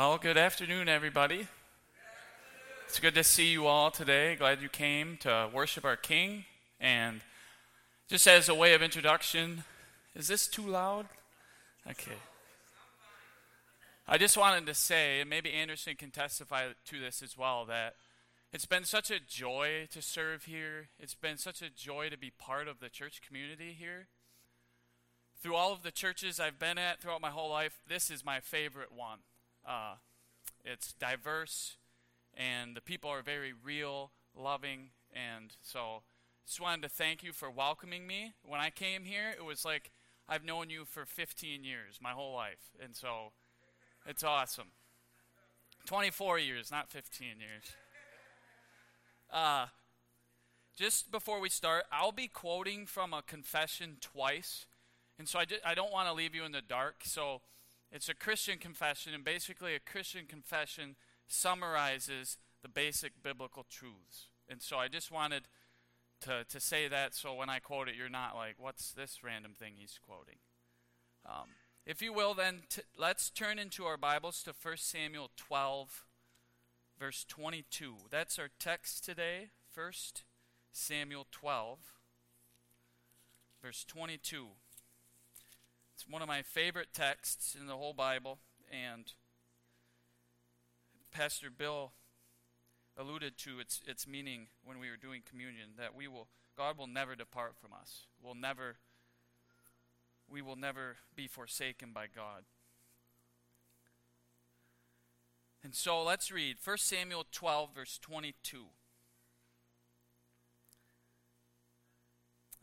Well, good afternoon, everybody. It's good to see you all today. Glad you came to worship our King. And just as a way of introduction, is this too loud? Okay. I just wanted to say, and maybe Anderson can testify to this as well, that it's been such a joy to serve here. It's been such a joy to be part of the church community here. Through all of the churches I've been at throughout my whole life, this is my favorite one. Uh, it's diverse, and the people are very real, loving, and so just wanted to thank you for welcoming me. When I came here, it was like I've known you for 15 years, my whole life, and so it's awesome. 24 years, not 15 years. Uh, just before we start, I'll be quoting from a confession twice. And so I, I don't want to leave you in the dark. So it's a Christian confession, and basically, a Christian confession summarizes the basic biblical truths. And so I just wanted to, to say that so when I quote it, you're not like, what's this random thing he's quoting? Um, if you will, then t- let's turn into our Bibles to 1 Samuel 12, verse 22. That's our text today, 1 Samuel 12, verse 22. It's one of my favorite texts in the whole Bible, and Pastor Bill alluded to its its meaning when we were doing communion that we will God will never depart from us. We'll never we will never be forsaken by God. And so let's read 1 Samuel 12 verse 22.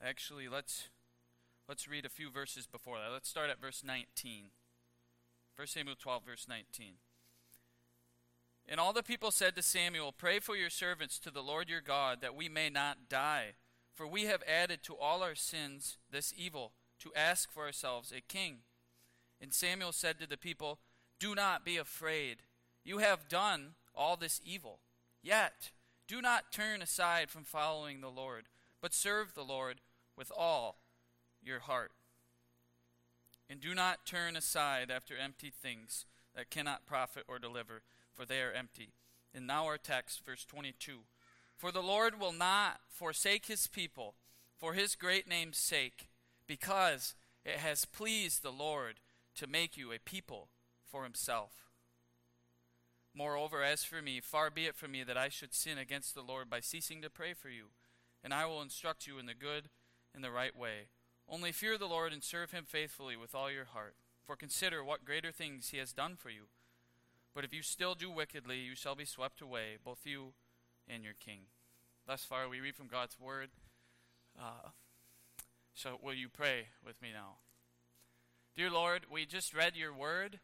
Actually, let's Let's read a few verses before that. Let's start at verse 19. 1 Samuel 12, verse 19. And all the people said to Samuel, Pray for your servants to the Lord your God, that we may not die. For we have added to all our sins this evil, to ask for ourselves a king. And Samuel said to the people, Do not be afraid. You have done all this evil. Yet, do not turn aside from following the Lord, but serve the Lord with all your heart. And do not turn aside after empty things that cannot profit or deliver, for they are empty. And now our text, verse 22. For the Lord will not forsake his people for his great name's sake, because it has pleased the Lord to make you a people for himself. Moreover, as for me, far be it from me that I should sin against the Lord by ceasing to pray for you, and I will instruct you in the good and the right way. Only fear the Lord and serve him faithfully with all your heart. For consider what greater things he has done for you. But if you still do wickedly, you shall be swept away, both you and your king. Thus far, we read from God's word. Uh, so, will you pray with me now? Dear Lord, we just read your word,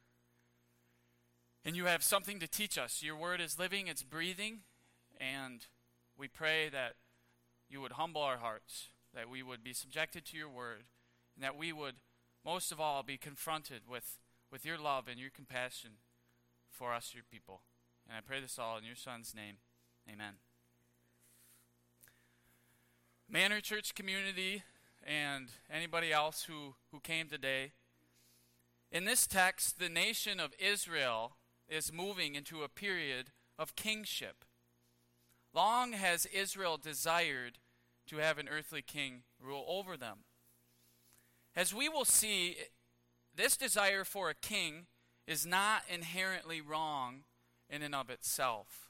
and you have something to teach us. Your word is living, it's breathing, and we pray that you would humble our hearts that we would be subjected to your word, and that we would, most of all, be confronted with, with your love and your compassion for us, your people. And I pray this all in your Son's name. Amen. Manor Church community and anybody else who, who came today, in this text, the nation of Israel is moving into a period of kingship. Long has Israel desired to have an earthly king rule over them. As we will see, this desire for a king is not inherently wrong in and of itself.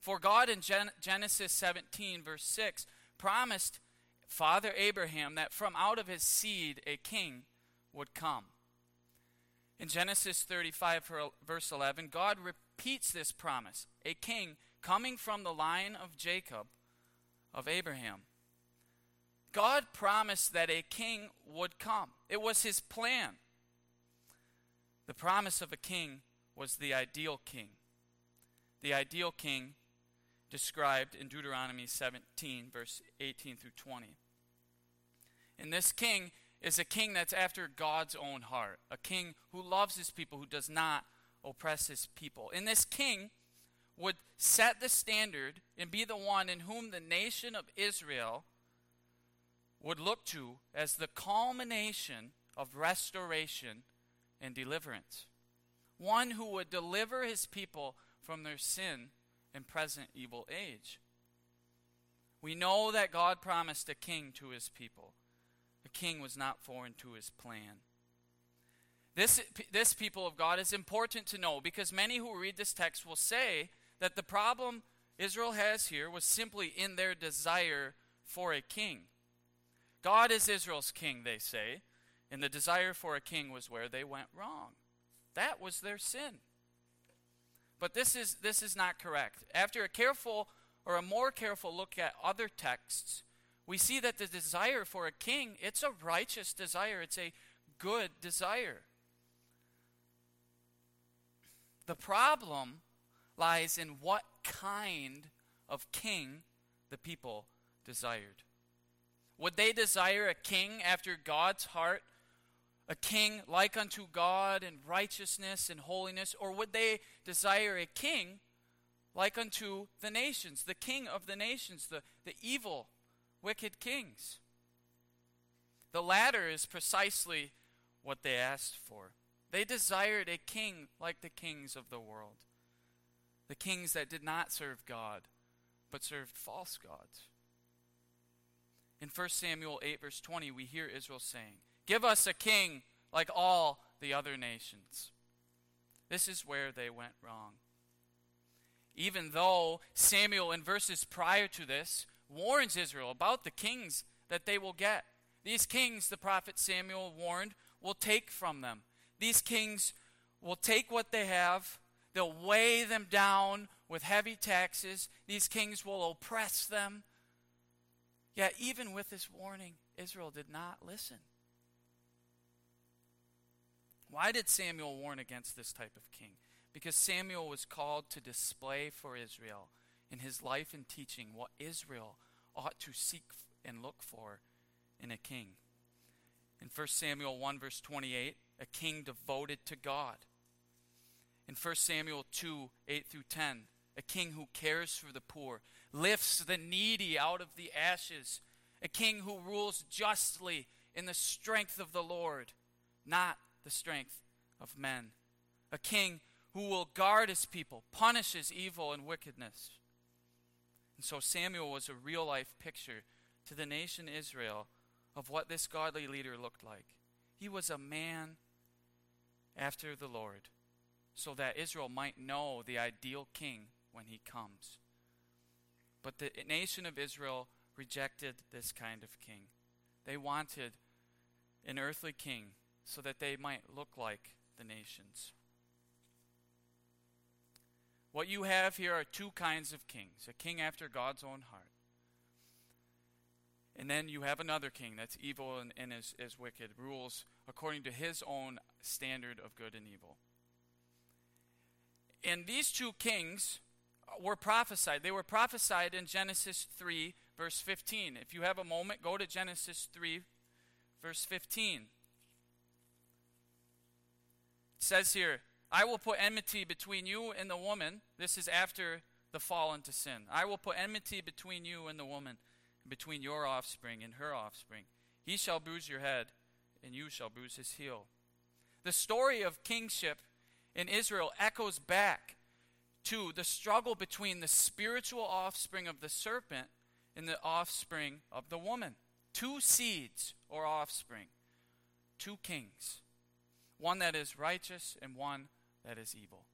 For God in Gen- Genesis 17, verse 6, promised Father Abraham that from out of his seed a king would come. In Genesis 35, verse 11, God repeats this promise a king coming from the line of Jacob, of Abraham. God promised that a king would come, it was his plan. The promise of a king was the ideal king. The ideal king described in Deuteronomy 17, verse 18 through 20. And this king is a king that's after God's own heart, a king who loves his people, who does not oppress his people. And this king would set the standard and be the one in whom the nation of Israel would look to as the culmination of restoration and deliverance. one who would deliver his people from their sin and present evil age. We know that God promised a king to his people. A king was not foreign to his plan. This, this people of God is important to know because many who read this text will say that the problem Israel has here was simply in their desire for a king. God is Israel's king, they say, and the desire for a king was where they went wrong. That was their sin. But this is, this is not correct. After a careful or a more careful look at other texts, we see that the desire for a king, it's a righteous desire. It's a good desire. The problem lies in what kind of king the people desired. Would they desire a king after God's heart, a king like unto God in righteousness and holiness, or would they desire a king like unto the nations, the king of the nations, the, the evil, wicked kings? The latter is precisely what they asked for. They desired a king like the kings of the world, the kings that did not serve God, but served false gods. In 1 Samuel 8, verse 20, we hear Israel saying, Give us a king like all the other nations. This is where they went wrong. Even though Samuel, in verses prior to this, warns Israel about the kings that they will get. These kings, the prophet Samuel warned, will take from them these kings will take what they have, they'll weigh them down with heavy taxes. These kings will oppress them. Yet, even with this warning, Israel did not listen. Why did Samuel warn against this type of king? Because Samuel was called to display for Israel in his life and teaching what Israel ought to seek and look for in a king. In 1 Samuel 1, verse 28, a king devoted to God. In 1 Samuel 2 8 through 10, a king who cares for the poor, lifts the needy out of the ashes, a king who rules justly in the strength of the Lord, not the strength of men, a king who will guard his people, punishes evil and wickedness. And so Samuel was a real life picture to the nation Israel of what this godly leader looked like. He was a man after the Lord, so that Israel might know the ideal king when he comes. But the nation of Israel rejected this kind of king. They wanted an earthly king so that they might look like the nations. What you have here are two kinds of kings a king after God's own heart. And then you have another king that's evil and, and is, is wicked, rules according to his own standard of good and evil. And these two kings were prophesied. They were prophesied in Genesis 3, verse 15. If you have a moment, go to Genesis 3, verse 15. It says here, I will put enmity between you and the woman. This is after the fall into sin. I will put enmity between you and the woman, between your offspring and her offspring. He shall bruise your head, and you shall bruise his heel. The story of kingship in Israel echoes back to the struggle between the spiritual offspring of the serpent and the offspring of the woman. Two seeds or offspring, two kings, one that is righteous and one that is evil.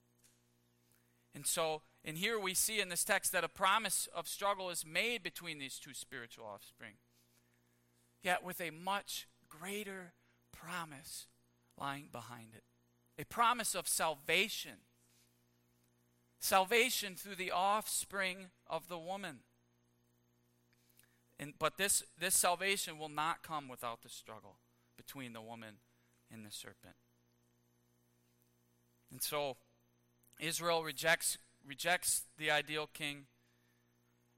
And so, and here we see in this text that a promise of struggle is made between these two spiritual offspring, yet with a much greater promise lying behind it a promise of salvation. Salvation through the offspring of the woman. And, but this, this salvation will not come without the struggle between the woman and the serpent. And so Israel rejects, rejects the ideal king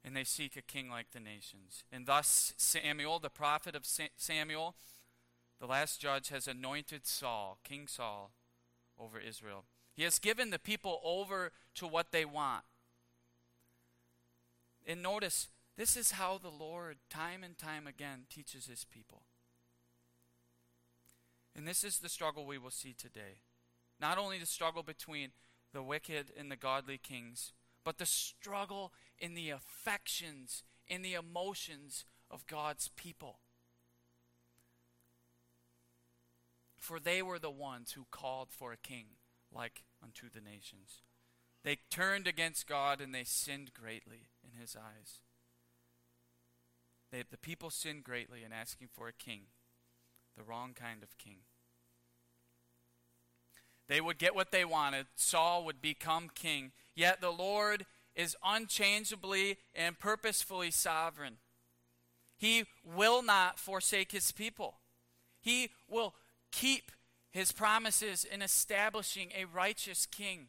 and they seek a king like the nations. And thus, Samuel, the prophet of Samuel, the last judge has anointed Saul, King Saul, over Israel. He has given the people over to what they want. And notice, this is how the Lord, time and time again, teaches his people. And this is the struggle we will see today. Not only the struggle between the wicked and the godly kings, but the struggle in the affections, in the emotions of God's people. For they were the ones who called for a king like unto the nations. They turned against God and they sinned greatly in his eyes. They, the people sinned greatly in asking for a king, the wrong kind of king. They would get what they wanted. Saul would become king. Yet the Lord is unchangeably and purposefully sovereign. He will not forsake his people. He will keep his promises in establishing a righteous king.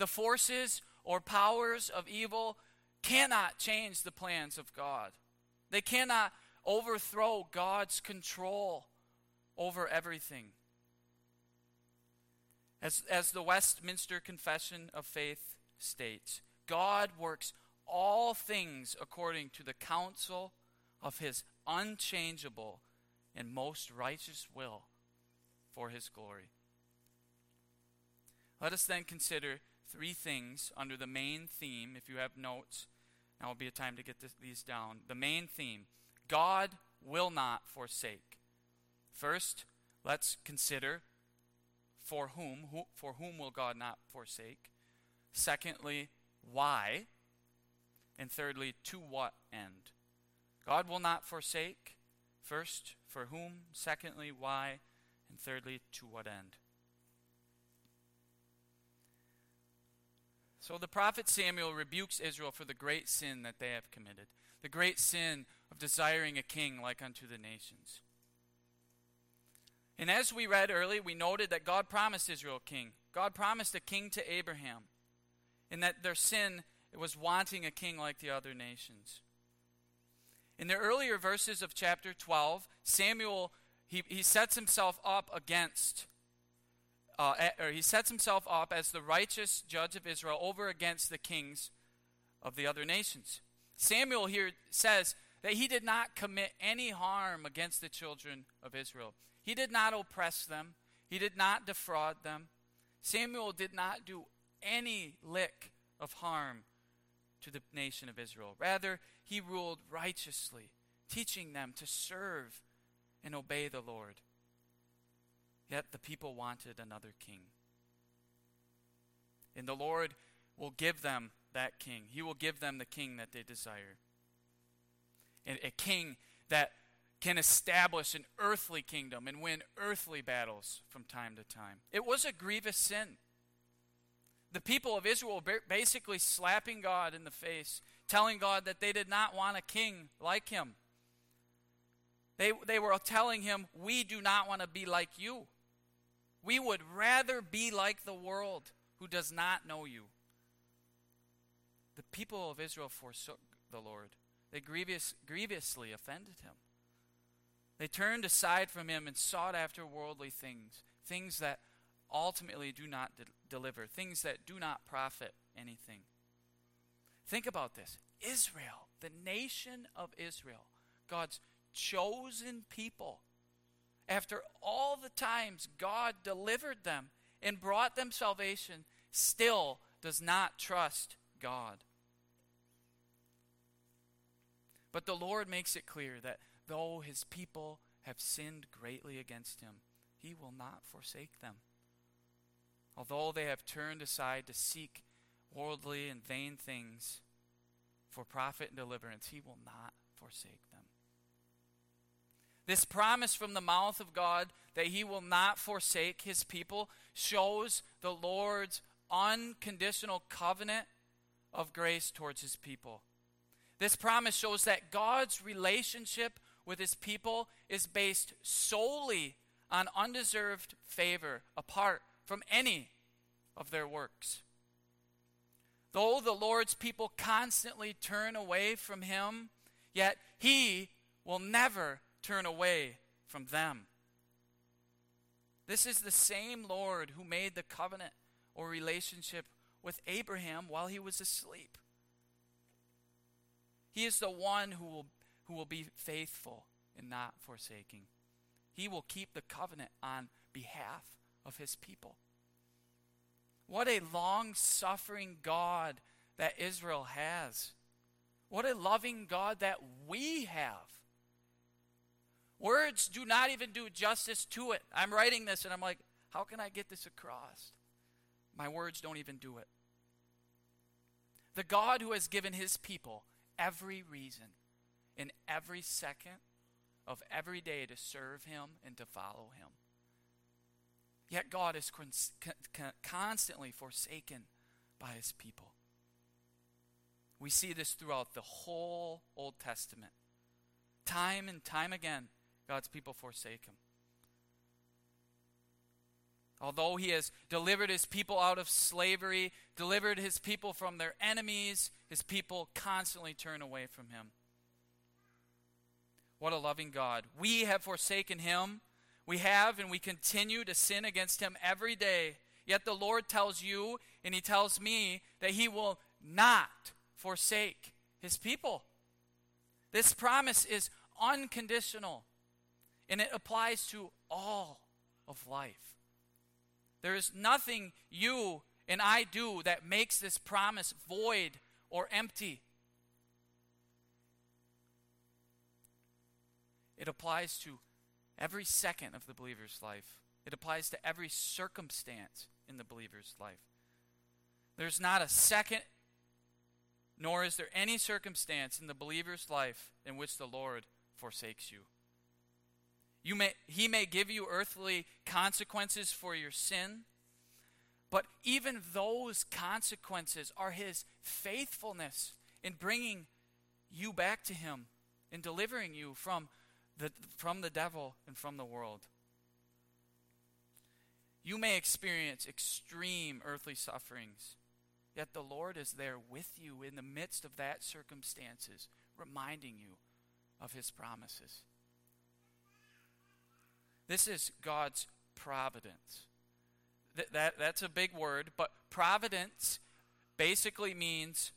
The forces or powers of evil cannot change the plans of God. They cannot overthrow God's control over everything. As, as the Westminster Confession of Faith states, God works all things according to the counsel of his unchangeable and most righteous will for his glory. Let us then consider three things under the main theme. If you have notes, now will be a time to get this, these down. The main theme God will not forsake. First, let's consider for whom, who, for whom will God not forsake? Secondly, why? And thirdly, to what end? God will not forsake. First, for whom? Secondly, why? And thirdly, to what end? So the prophet Samuel rebukes Israel for the great sin that they have committed, the great sin of desiring a king like unto the nations. And as we read early, we noted that God promised Israel a king. God promised a king to Abraham, and that their sin was wanting a king like the other nations. In the earlier verses of chapter 12, Samuel he, he sets himself up against uh, or he sets himself up as the righteous judge of Israel over against the kings of the other nations. Samuel here says that he did not commit any harm against the children of Israel. He did not oppress them, he did not defraud them. Samuel did not do any lick of harm to the nation of Israel. Rather, he ruled righteously, teaching them to serve and obey the Lord. Yet the people wanted another king. And the Lord will give them that king. He will give them the king that they desire. And a king that can establish an earthly kingdom and win earthly battles from time to time. It was a grievous sin. The people of Israel basically slapping God in the face, telling God that they did not want a king like him. They, they were telling him, We do not want to be like you. We would rather be like the world who does not know you. The people of Israel forsook the Lord, they grievous, grievously offended him. They turned aside from him and sought after worldly things, things that ultimately do not de- deliver, things that do not profit anything. Think about this Israel, the nation of Israel, God's chosen people, after all the times God delivered them and brought them salvation, still does not trust God. But the Lord makes it clear that though his people have sinned greatly against him, he will not forsake them. Although they have turned aside to seek worldly and vain things for profit and deliverance, he will not forsake them. This promise from the mouth of God that he will not forsake his people shows the Lord's unconditional covenant of grace towards his people. This promise shows that God's relationship with his people is based solely on undeserved favor apart from any of their works. Though the Lord's people constantly turn away from him, yet he will never turn away from them. This is the same Lord who made the covenant or relationship with Abraham while he was asleep. He is the one who will who will be faithful and not forsaking. He will keep the covenant on behalf of his people. What a long suffering God that Israel has. What a loving God that we have. Words do not even do justice to it. I'm writing this and I'm like, how can I get this across? My words don't even do it. The God who has given his people every reason in every second of every day to serve him and to follow him. Yet God is constantly forsaken by his people. We see this throughout the whole Old Testament. Time and time again, God's people forsake him. Although he has delivered his people out of slavery, delivered his people from their enemies, his people constantly turn away from him. What a loving God. We have forsaken him. We have and we continue to sin against him every day. Yet the Lord tells you and he tells me that he will not forsake his people. This promise is unconditional and it applies to all of life. There is nothing you and I do that makes this promise void or empty. It applies to every second of the believer's life, it applies to every circumstance in the believer's life. There's not a second, nor is there any circumstance in the believer's life in which the Lord forsakes you. You may, he may give you earthly consequences for your sin, but even those consequences are his faithfulness in bringing you back to him, in delivering you from the, from the devil and from the world. You may experience extreme earthly sufferings, yet the Lord is there with you in the midst of that circumstances, reminding you of his promises. This is God's providence. That, that, that's a big word, but providence basically means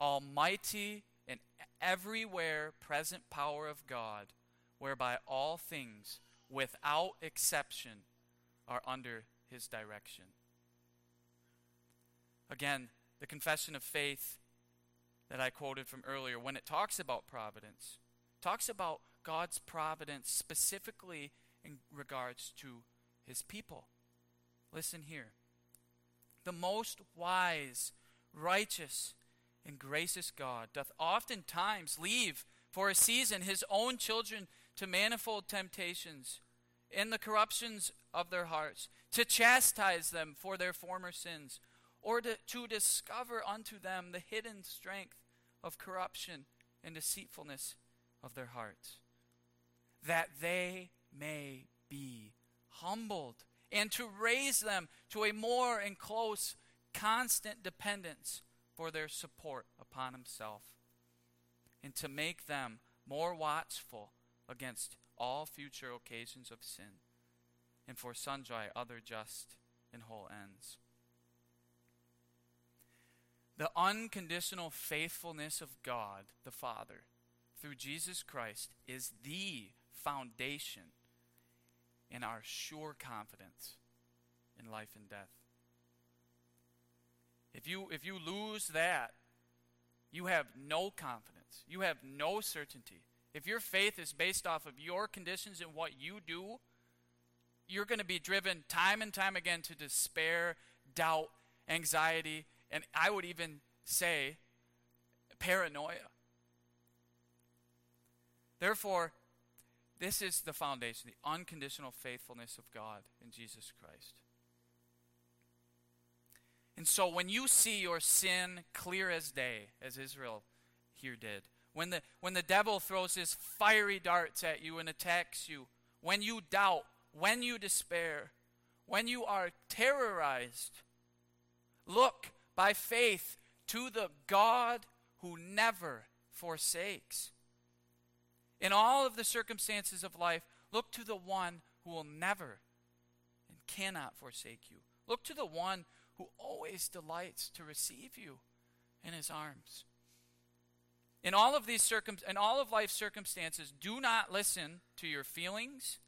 almighty and everywhere present power of God, whereby all things, without exception, are under his direction. Again, the confession of faith that I quoted from earlier, when it talks about providence, talks about God's providence specifically in regards to his people. Listen here. The most wise, righteous, and gracious God doth oftentimes leave for a season his own children to manifold temptations in the corruptions of their hearts, to chastise them for their former sins, or to, to discover unto them the hidden strength of corruption and deceitfulness of their hearts, that they may be humbled and to raise them to a more and close, constant dependence for their support upon Himself, and to make them more watchful against all future occasions of sin, and for sundry other just and whole ends. The unconditional faithfulness of God the Father through Jesus Christ is the foundation in our sure confidence in life and death. If you, if you lose that, you have no confidence. You have no certainty. If your faith is based off of your conditions and what you do, you're going to be driven time and time again to despair, doubt, anxiety, and I would even say paranoia. Therefore, this is the foundation, the unconditional faithfulness of God in Jesus Christ. And so when you see your sin clear as day, as Israel here did, when the, when the devil throws his fiery darts at you and attacks you, when you doubt, when you despair, when you are terrorized, look by faith to the God who never forsakes. In all of the circumstances of life, look to the one who will never and cannot forsake you. Look to the one who always delights to receive you in his arms. In all of these circum- in all of life's circumstances, do not listen to your feelings.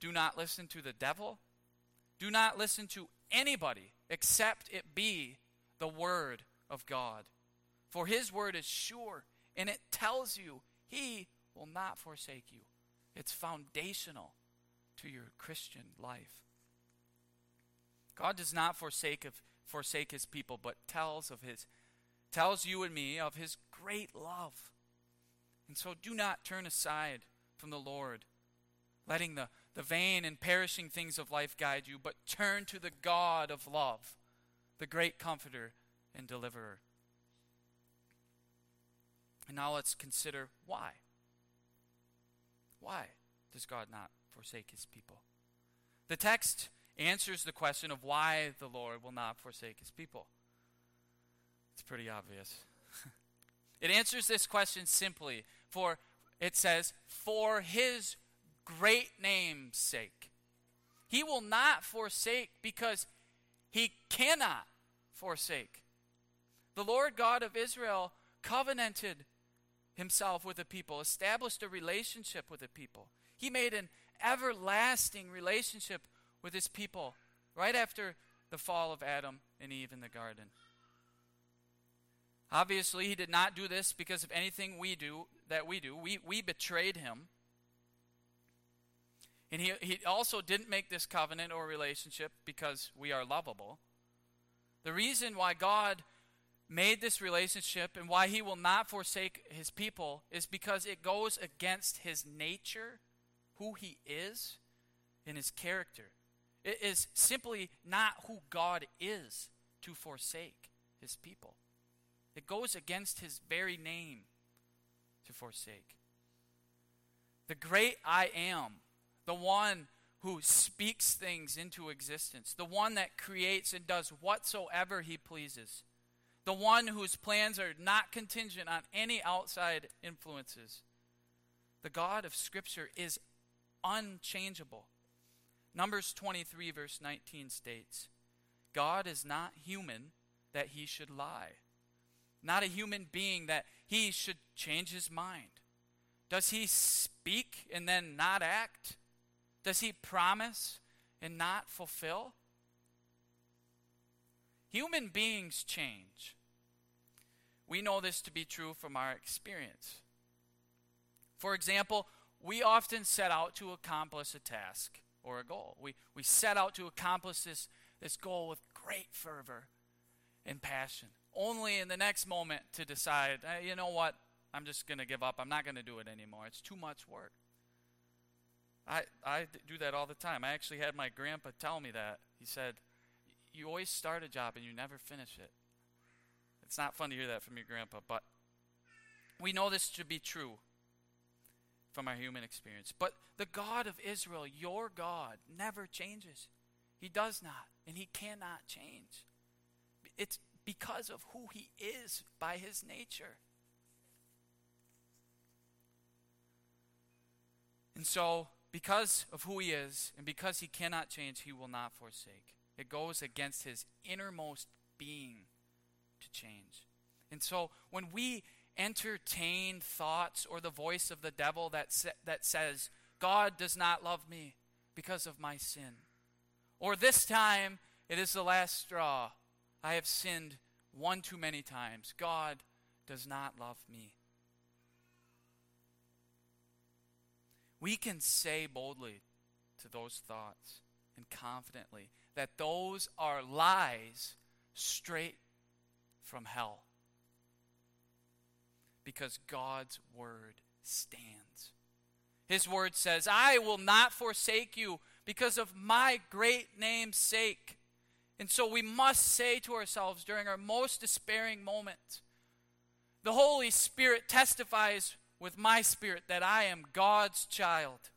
Do not listen to the devil. Do not listen to anybody except it be the word of God. For his word is sure, and it tells you he will not forsake you. It's foundational to your Christian life. God does not forsake of, forsake his people, but tells of his tells you and me of his great love. And so do not turn aside from the Lord, letting the, the vain and perishing things of life guide you, but turn to the God of love, the great comforter and deliverer. And now let's consider why. Why does God not forsake his people? The text answers the question of why the Lord will not forsake his people. It's pretty obvious. it answers this question simply for it says for his great name's sake. He will not forsake because he cannot forsake. The Lord God of Israel covenanted himself with the people, established a relationship with the people. He made an everlasting relationship with his people right after the fall of Adam and Eve in the garden. Obviously, he did not do this because of anything we do that we do. We, we betrayed him. And he, he also didn't make this covenant or relationship because we are lovable. The reason why God made this relationship and why he will not forsake his people is because it goes against his nature, who he is, and his character. It is simply not who God is to forsake his people. It goes against his very name to forsake. The great I am, the one who speaks things into existence, the one that creates and does whatsoever he pleases the one whose plans are not contingent on any outside influences. The God of Scripture is unchangeable. Numbers 23, verse 19 states God is not human that he should lie, not a human being that he should change his mind. Does he speak and then not act? Does he promise and not fulfill? Human beings change. We know this to be true from our experience. For example, we often set out to accomplish a task or a goal. We, we set out to accomplish this, this goal with great fervor and passion, only in the next moment to decide, hey, you know what, I'm just going to give up. I'm not going to do it anymore. It's too much work. I, I do that all the time. I actually had my grandpa tell me that. He said, You always start a job and you never finish it. It's not fun to hear that from your grandpa, but we know this to be true from our human experience. But the God of Israel, your God, never changes. He does not, and He cannot change. It's because of who He is by His nature. And so, because of who He is, and because He cannot change, He will not forsake. It goes against His innermost being to change. And so when we entertain thoughts or the voice of the devil that, sa- that says, God does not love me because of my sin, or this time it is the last straw, I have sinned one too many times, God does not love me. We can say boldly to those thoughts and confidently that those are lies straight from hell. Because God's word stands. His word says, I will not forsake you because of my great name's sake. And so we must say to ourselves during our most despairing moment, the Holy Spirit testifies with my spirit that I am God's child.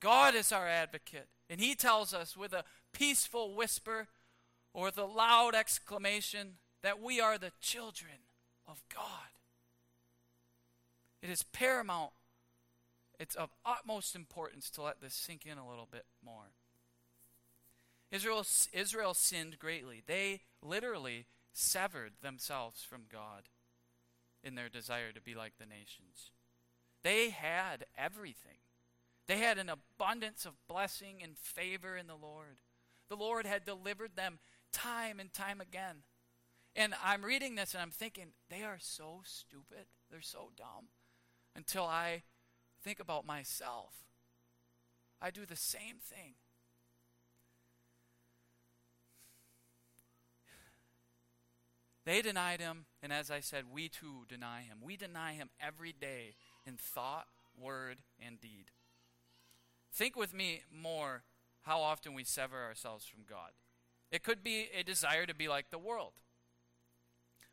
God is our advocate, and He tells us with a peaceful whisper, or the loud exclamation that we are the children of God. It is paramount, it's of utmost importance to let this sink in a little bit more. Israel, Israel sinned greatly. They literally severed themselves from God in their desire to be like the nations. They had everything. They had an abundance of blessing and favor in the Lord. The Lord had delivered them time and time again. And I'm reading this and I'm thinking, they are so stupid. They're so dumb. Until I think about myself. I do the same thing. They denied him, and as I said, we too deny him. We deny him every day in thought, word, and deed. Think with me more how often we sever ourselves from God. It could be a desire to be like the world.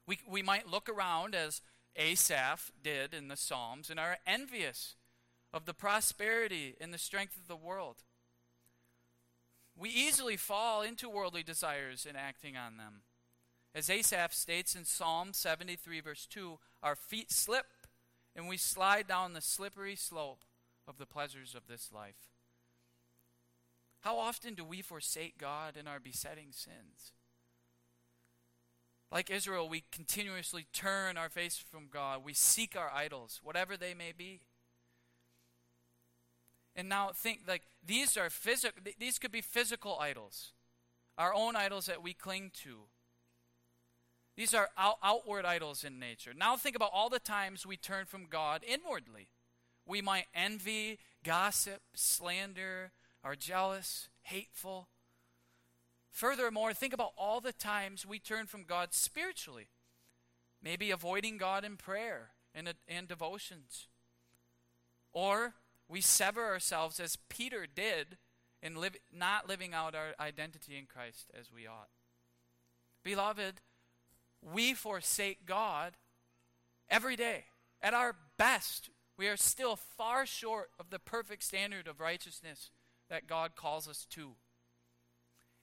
We, we might look around as Asaph did in the Psalms and are envious of the prosperity and the strength of the world. We easily fall into worldly desires and acting on them. As Asaph states in Psalm 73, verse 2, our feet slip and we slide down the slippery slope of the pleasures of this life. How often do we forsake God in our besetting sins? Like Israel, we continuously turn our face from God. We seek our idols, whatever they may be. And now think like these are physical these could be physical idols. Our own idols that we cling to. These are out- outward idols in nature. Now think about all the times we turn from God inwardly. We might envy, gossip, slander, are jealous, hateful. Furthermore, think about all the times we turn from God spiritually. Maybe avoiding God in prayer and, and devotions. Or we sever ourselves as Peter did in not living out our identity in Christ as we ought. Beloved, we forsake God every day. At our best, we are still far short of the perfect standard of righteousness that God calls us to.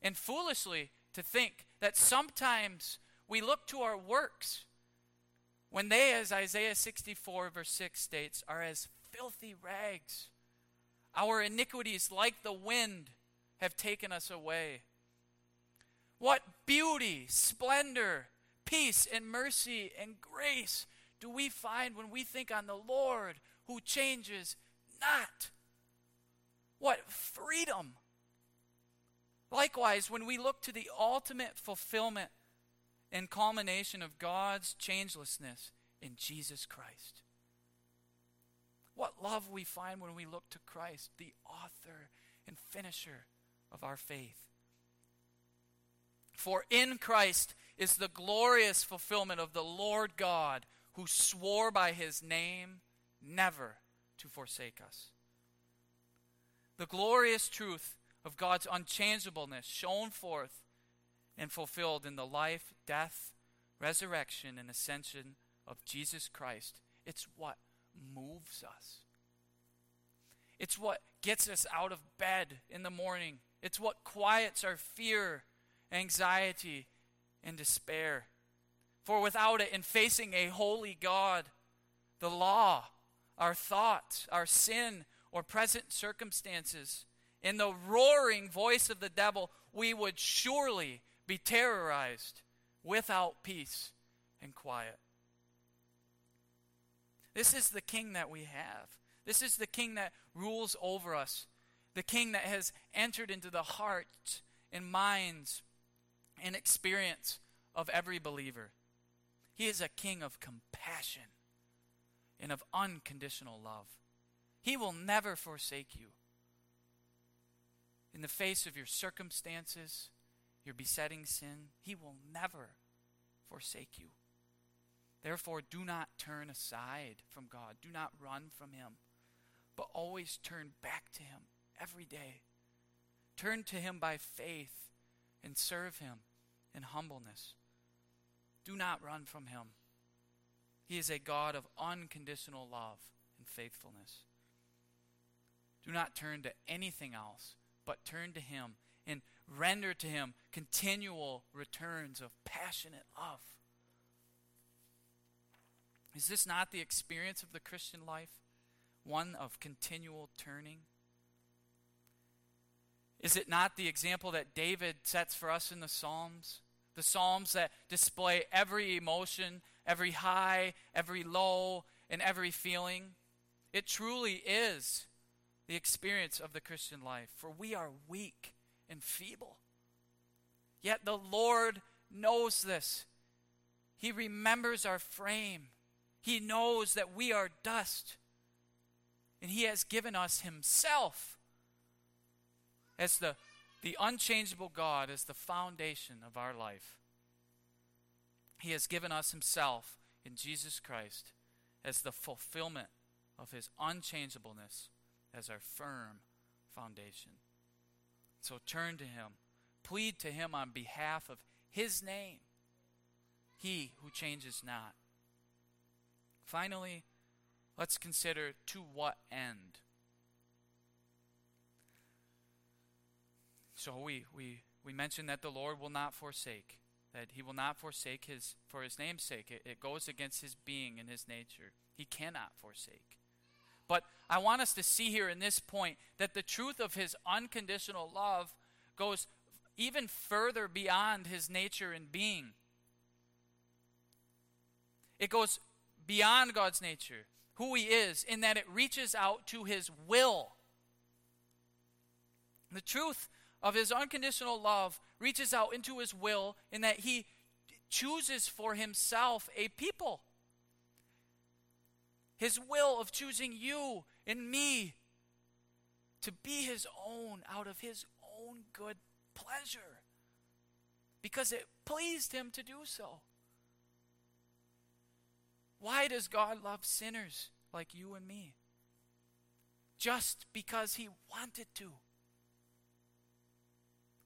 And foolishly to think that sometimes we look to our works when they, as Isaiah 64, verse 6 states, are as filthy rags. Our iniquities, like the wind, have taken us away. What beauty, splendor, peace and mercy and grace do we find when we think on the Lord who changes not? What freedom! Likewise, when we look to the ultimate fulfillment and culmination of God's changelessness in Jesus Christ. What love we find when we look to Christ, the author and finisher of our faith. For in Christ is the glorious fulfillment of the Lord God, who swore by his name never to forsake us. The glorious truth of God's unchangeableness shown forth and fulfilled in the life, death, resurrection, and ascension of Jesus Christ. It's what moves us. It's what gets us out of bed in the morning. It's what quiets our fear anxiety, and despair. For without it, in facing a holy God, the law, our thoughts, our sin, or present circumstances, in the roaring voice of the devil, we would surely be terrorized without peace and quiet. This is the king that we have. This is the king that rules over us, the king that has entered into the hearts and minds and experience of every believer. He is a king of compassion and of unconditional love. He will never forsake you. In the face of your circumstances, your besetting sin, He will never forsake you. Therefore, do not turn aside from God. Do not run from Him, but always turn back to Him every day. Turn to Him by faith and serve Him in humbleness. Do not run from Him. He is a God of unconditional love and faithfulness. Do not turn to anything else, but turn to Him and render to Him continual returns of passionate love. Is this not the experience of the Christian life? One of continual turning? Is it not the example that David sets for us in the Psalms? The Psalms that display every emotion, every high, every low, and every feeling. It truly is the experience of the Christian life, for we are weak and feeble. Yet the Lord knows this. He remembers our frame. He knows that we are dust. And He has given us Himself as the, the unchangeable God, as the foundation of our life. He has given us Himself in Jesus Christ as the fulfillment of His unchangeableness as our firm foundation. So turn to Him, plead to Him on behalf of His name, He who changes not. Finally, let's consider to what end. So we, we, we mentioned that the Lord will not forsake, that he will not forsake his for his name's sake. It, it goes against his being and his nature. He cannot forsake. But I want us to see here in this point that the truth of his unconditional love goes even further beyond his nature and being. It goes beyond God's nature, who he is, in that it reaches out to his will. The truth of his unconditional love reaches out into his will in that he chooses for himself a people his will of choosing you and me to be his own out of his own good pleasure because it pleased him to do so. Why does God love sinners like you and me? Just because he wanted to.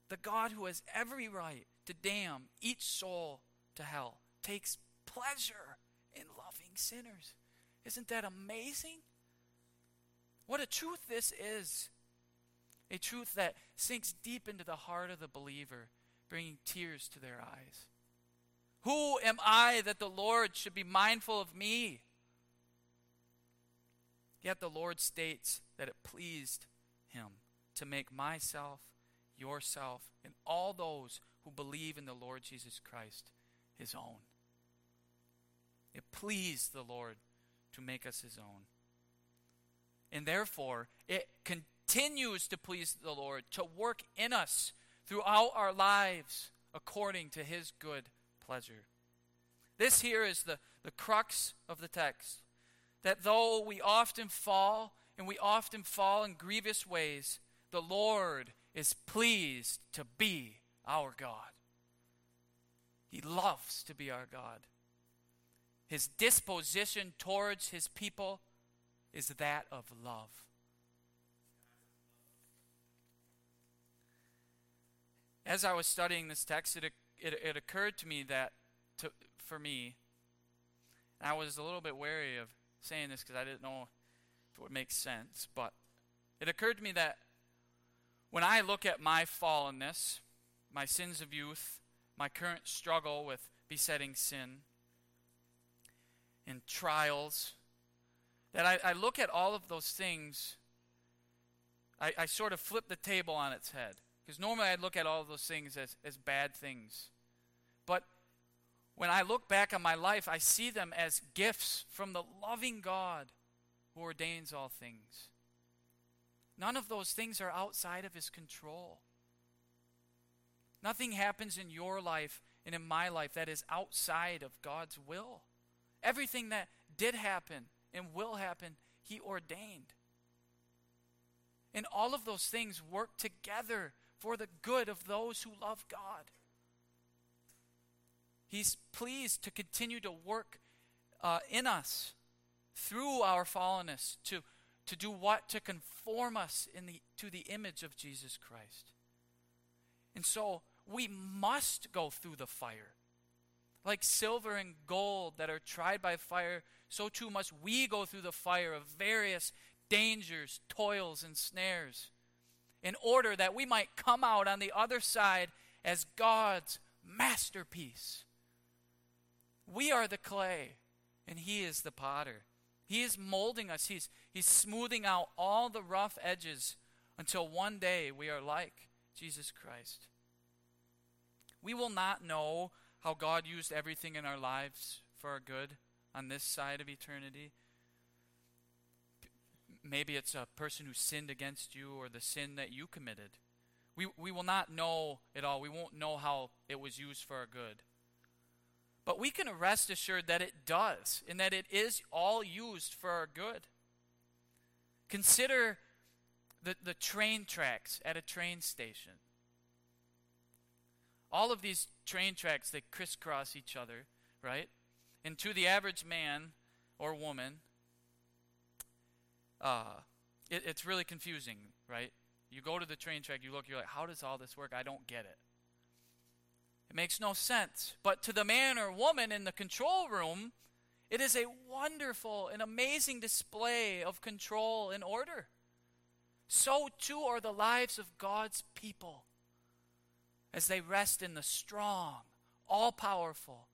The God who has every right to damn each soul to hell takes pleasure in loving sinners. Isn't that amazing? What a truth this is. A truth that sinks deep into the heart of the believer, bringing tears to their eyes. Who am I that the Lord should be mindful of me? Yet the Lord states that it pleased him to make myself, yourself, and all those who believe in the Lord Jesus Christ his own. It pleased the Lord to make us his own. And therefore, it continues to please the Lord to work in us throughout our lives according to his good pleasure. This here is the, the crux of the text that though we often fall, and we often fall in grievous ways, the Lord is pleased to be our God. He loves to be our God. His disposition towards his people is that of love. As I was studying this text, it, it, it occurred to me that, to, for me, I was a little bit wary of saying this because I didn't know if it would make sense, but it occurred to me that when I look at my fallenness, my sins of youth, my current struggle with besetting sin, and trials, that I, I look at all of those things, I, I sort of flip the table on its head. Because normally I'd look at all of those things as, as bad things. But when I look back on my life, I see them as gifts from the loving God who ordains all things. None of those things are outside of His control. Nothing happens in your life and in my life that is outside of God's will. Everything that did happen and will happen, He ordained. And all of those things work together for the good of those who love God. He's pleased to continue to work uh, in us through our fallenness to, to do what? To conform us in the, to the image of Jesus Christ. And so we must go through the fire. Like silver and gold that are tried by fire, so too must we go through the fire of various dangers, toils, and snares, in order that we might come out on the other side as God's masterpiece. We are the clay, and He is the potter. He is molding us, He's, he's smoothing out all the rough edges until one day we are like Jesus Christ. We will not know how God used everything in our lives for our good on this side of eternity. maybe it's a person who sinned against you or the sin that you committed. We, we will not know it all. We won't know how it was used for our good. But we can rest assured that it does, and that it is all used for our good. Consider the, the train tracks at a train station. All of these train tracks, that crisscross each other, right? And to the average man or woman, uh, it, it's really confusing, right? You go to the train track, you look, you're like, how does all this work? I don't get it. It makes no sense. But to the man or woman in the control room, it is a wonderful and amazing display of control and order. So too are the lives of God's people as they rest in the strong, all powerful,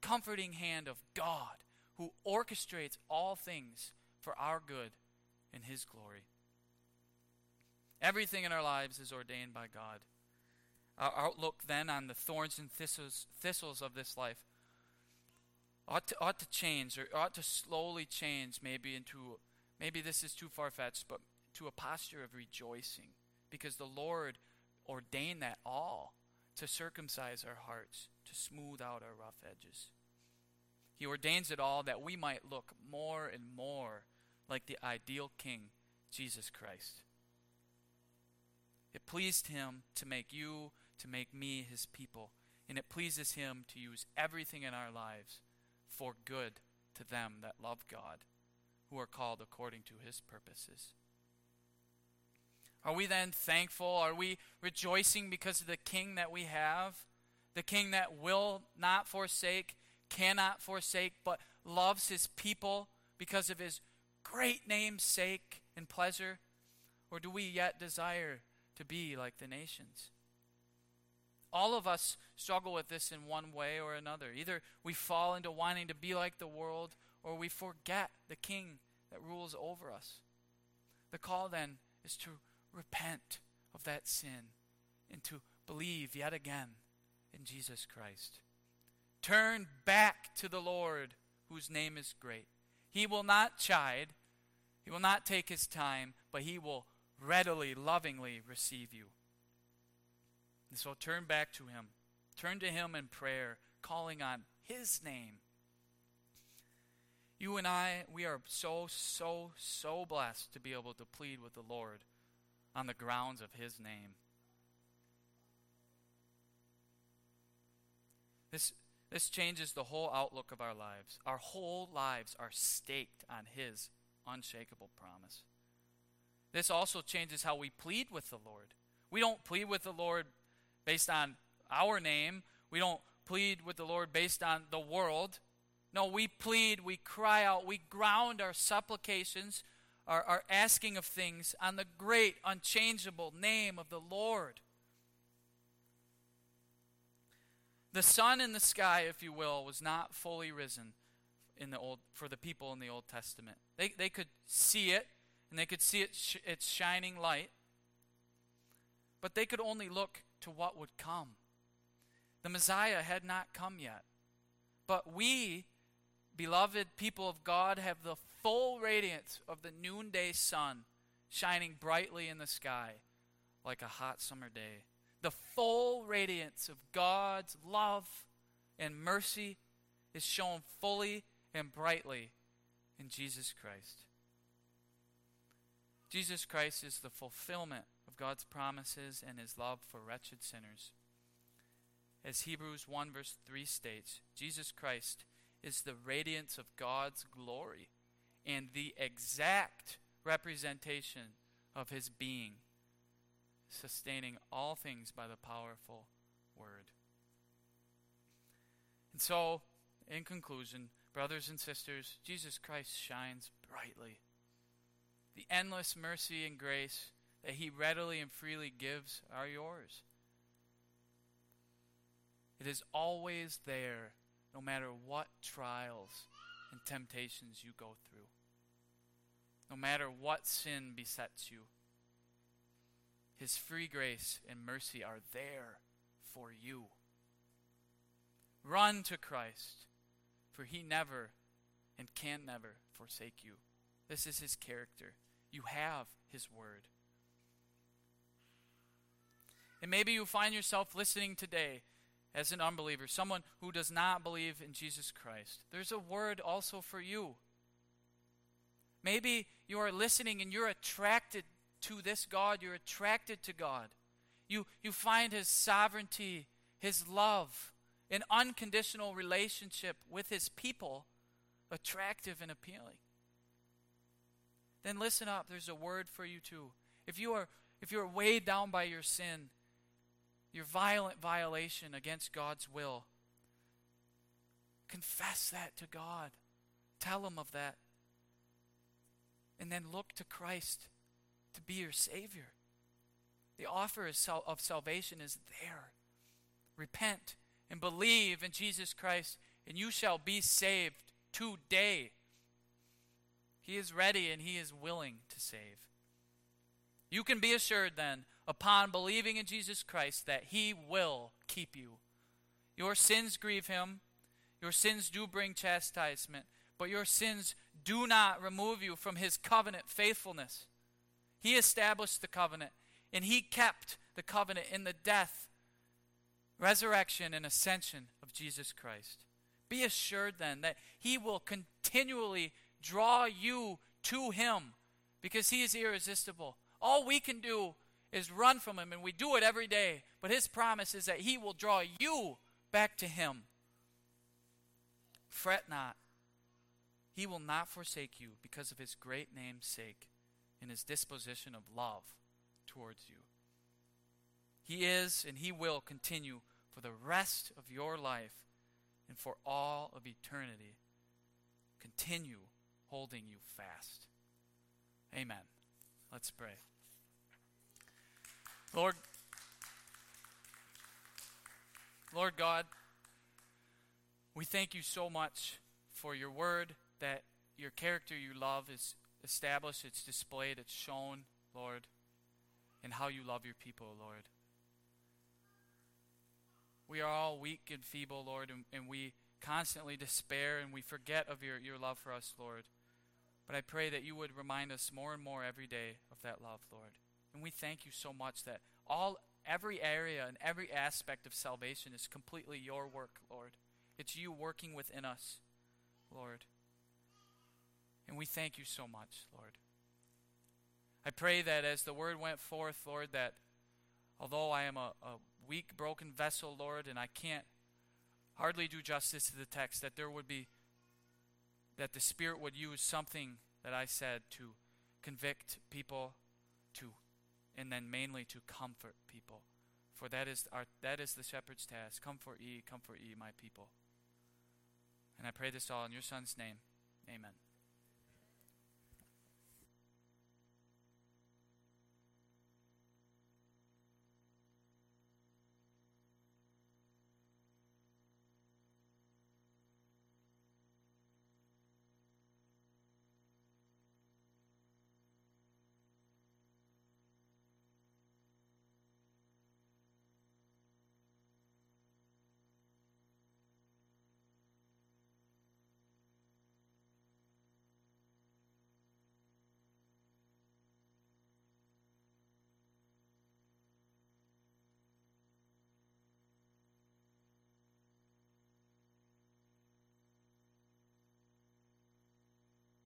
comforting hand of God who orchestrates all things for our good and His glory. Everything in our lives is ordained by God. Our outlook then on the thorns and thistles, thistles of this life ought to, ought to change, or ought to slowly change, maybe into, maybe this is too far fetched, but to a posture of rejoicing, because the Lord ordained that all to circumcise our hearts, to smooth out our rough edges. He ordains it all that we might look more and more like the ideal King, Jesus Christ. It pleased him to make you, to make me his people, and it pleases him to use everything in our lives for good to them that love God, who are called according to his purposes. Are we then thankful? Are we rejoicing because of the king that we have? The king that will not forsake, cannot forsake, but loves his people because of his great name's sake and pleasure? Or do we yet desire to be like the nations? All of us struggle with this in one way or another. Either we fall into wanting to be like the world, or we forget the king that rules over us. The call then is to repent of that sin and to believe yet again in Jesus Christ. Turn back to the Lord, whose name is great. He will not chide, he will not take his time, but he will readily, lovingly receive you. And so turn back to him. Turn to him in prayer, calling on his name. You and I, we are so, so, so blessed to be able to plead with the Lord on the grounds of his name. This, this changes the whole outlook of our lives. Our whole lives are staked on his unshakable promise. This also changes how we plead with the Lord. We don't plead with the Lord based on our name. We don't plead with the Lord based on the world. No, we plead, we cry out, we ground our supplications are, are asking of things on the great, unchangeable name of the Lord. The sun in the sky, if you will, was not fully risen in the old for the people in the Old Testament. They, they could see it, and they could see it sh- its shining light, but they could only look to what would come. The Messiah had not come yet. But we beloved people of God, have the full radiance of the noonday sun shining brightly in the sky like a hot summer day. The full radiance of God's love and mercy is shown fully and brightly in Jesus Christ. Jesus Christ is the fulfillment of God's promises and his love for wretched sinners. As Hebrews 1 verse 3 states, Jesus Christ is the radiance of God's glory and the exact representation of his being, sustaining all things by the powerful word. And so, in conclusion, brothers and sisters, Jesus Christ shines brightly. The endless mercy and grace that he readily and freely gives are yours. It is always there no matter what trials and temptations you go through, no matter what sin besets you. His free grace and mercy are there for you. Run to Christ, for he never and can never forsake you. This is his character. you have His Word. And maybe you find yourself listening today as an unbeliever, someone who does not believe in Jesus Christ. There's a word also for you. Maybe you are listening and you're attracted to this God, you're attracted to God. You, you find His sovereignty, His love, an unconditional relationship with His people attractive and appealing. Then listen up, there's a word for you too. If you are if you are weighed down by your sin, your violent violation against God's will, confess that to God. Tell him of that. And then look to Christ to be your Savior. The offer of salvation is there. Repent and believe in Jesus Christ, and you shall be saved today. He is ready and He is willing to save. You can be assured then, upon believing in Jesus Christ, that He will keep you. Your sins grieve Him, your sins do bring chastisement, but your sins do not remove you from His covenant faithfulness. He established the covenant, and He kept the covenant in the death, resurrection, and ascension of Jesus Christ. Be assured then that He will continually draw you to Him because He is irresistible. All we can do is run from Him, and we do it every day. But His promise is that He will draw you back to Him. Fret not. He will not forsake you because of His great name's sake in his disposition of love towards you. He is and he will continue for the rest of your life and for all of eternity. Continue holding you fast. Amen. Let's pray. Lord, Lord God, we thank you so much for your word that your character you love is established, it's displayed, it's shown, Lord, in how you love your people, Lord. We are all weak and feeble, Lord, and, and we constantly despair and we forget of your, your love for us, Lord. But I pray that you would remind us more and more every day of that love, Lord. And we thank you so much that all every area and every aspect of salvation is completely your work, Lord. It's you working within us, Lord. And we thank you so much, Lord. I pray that as the word went forth, Lord, that although I am a, a weak, broken vessel, Lord, and I can't hardly do justice to the text, that there would be, that the Spirit would use something that I said to convict people, to, and then mainly to comfort people. For that is our that is the shepherd's task. Comfort ye, comfort ye, my people. And I pray this all in your Son's name. Amen.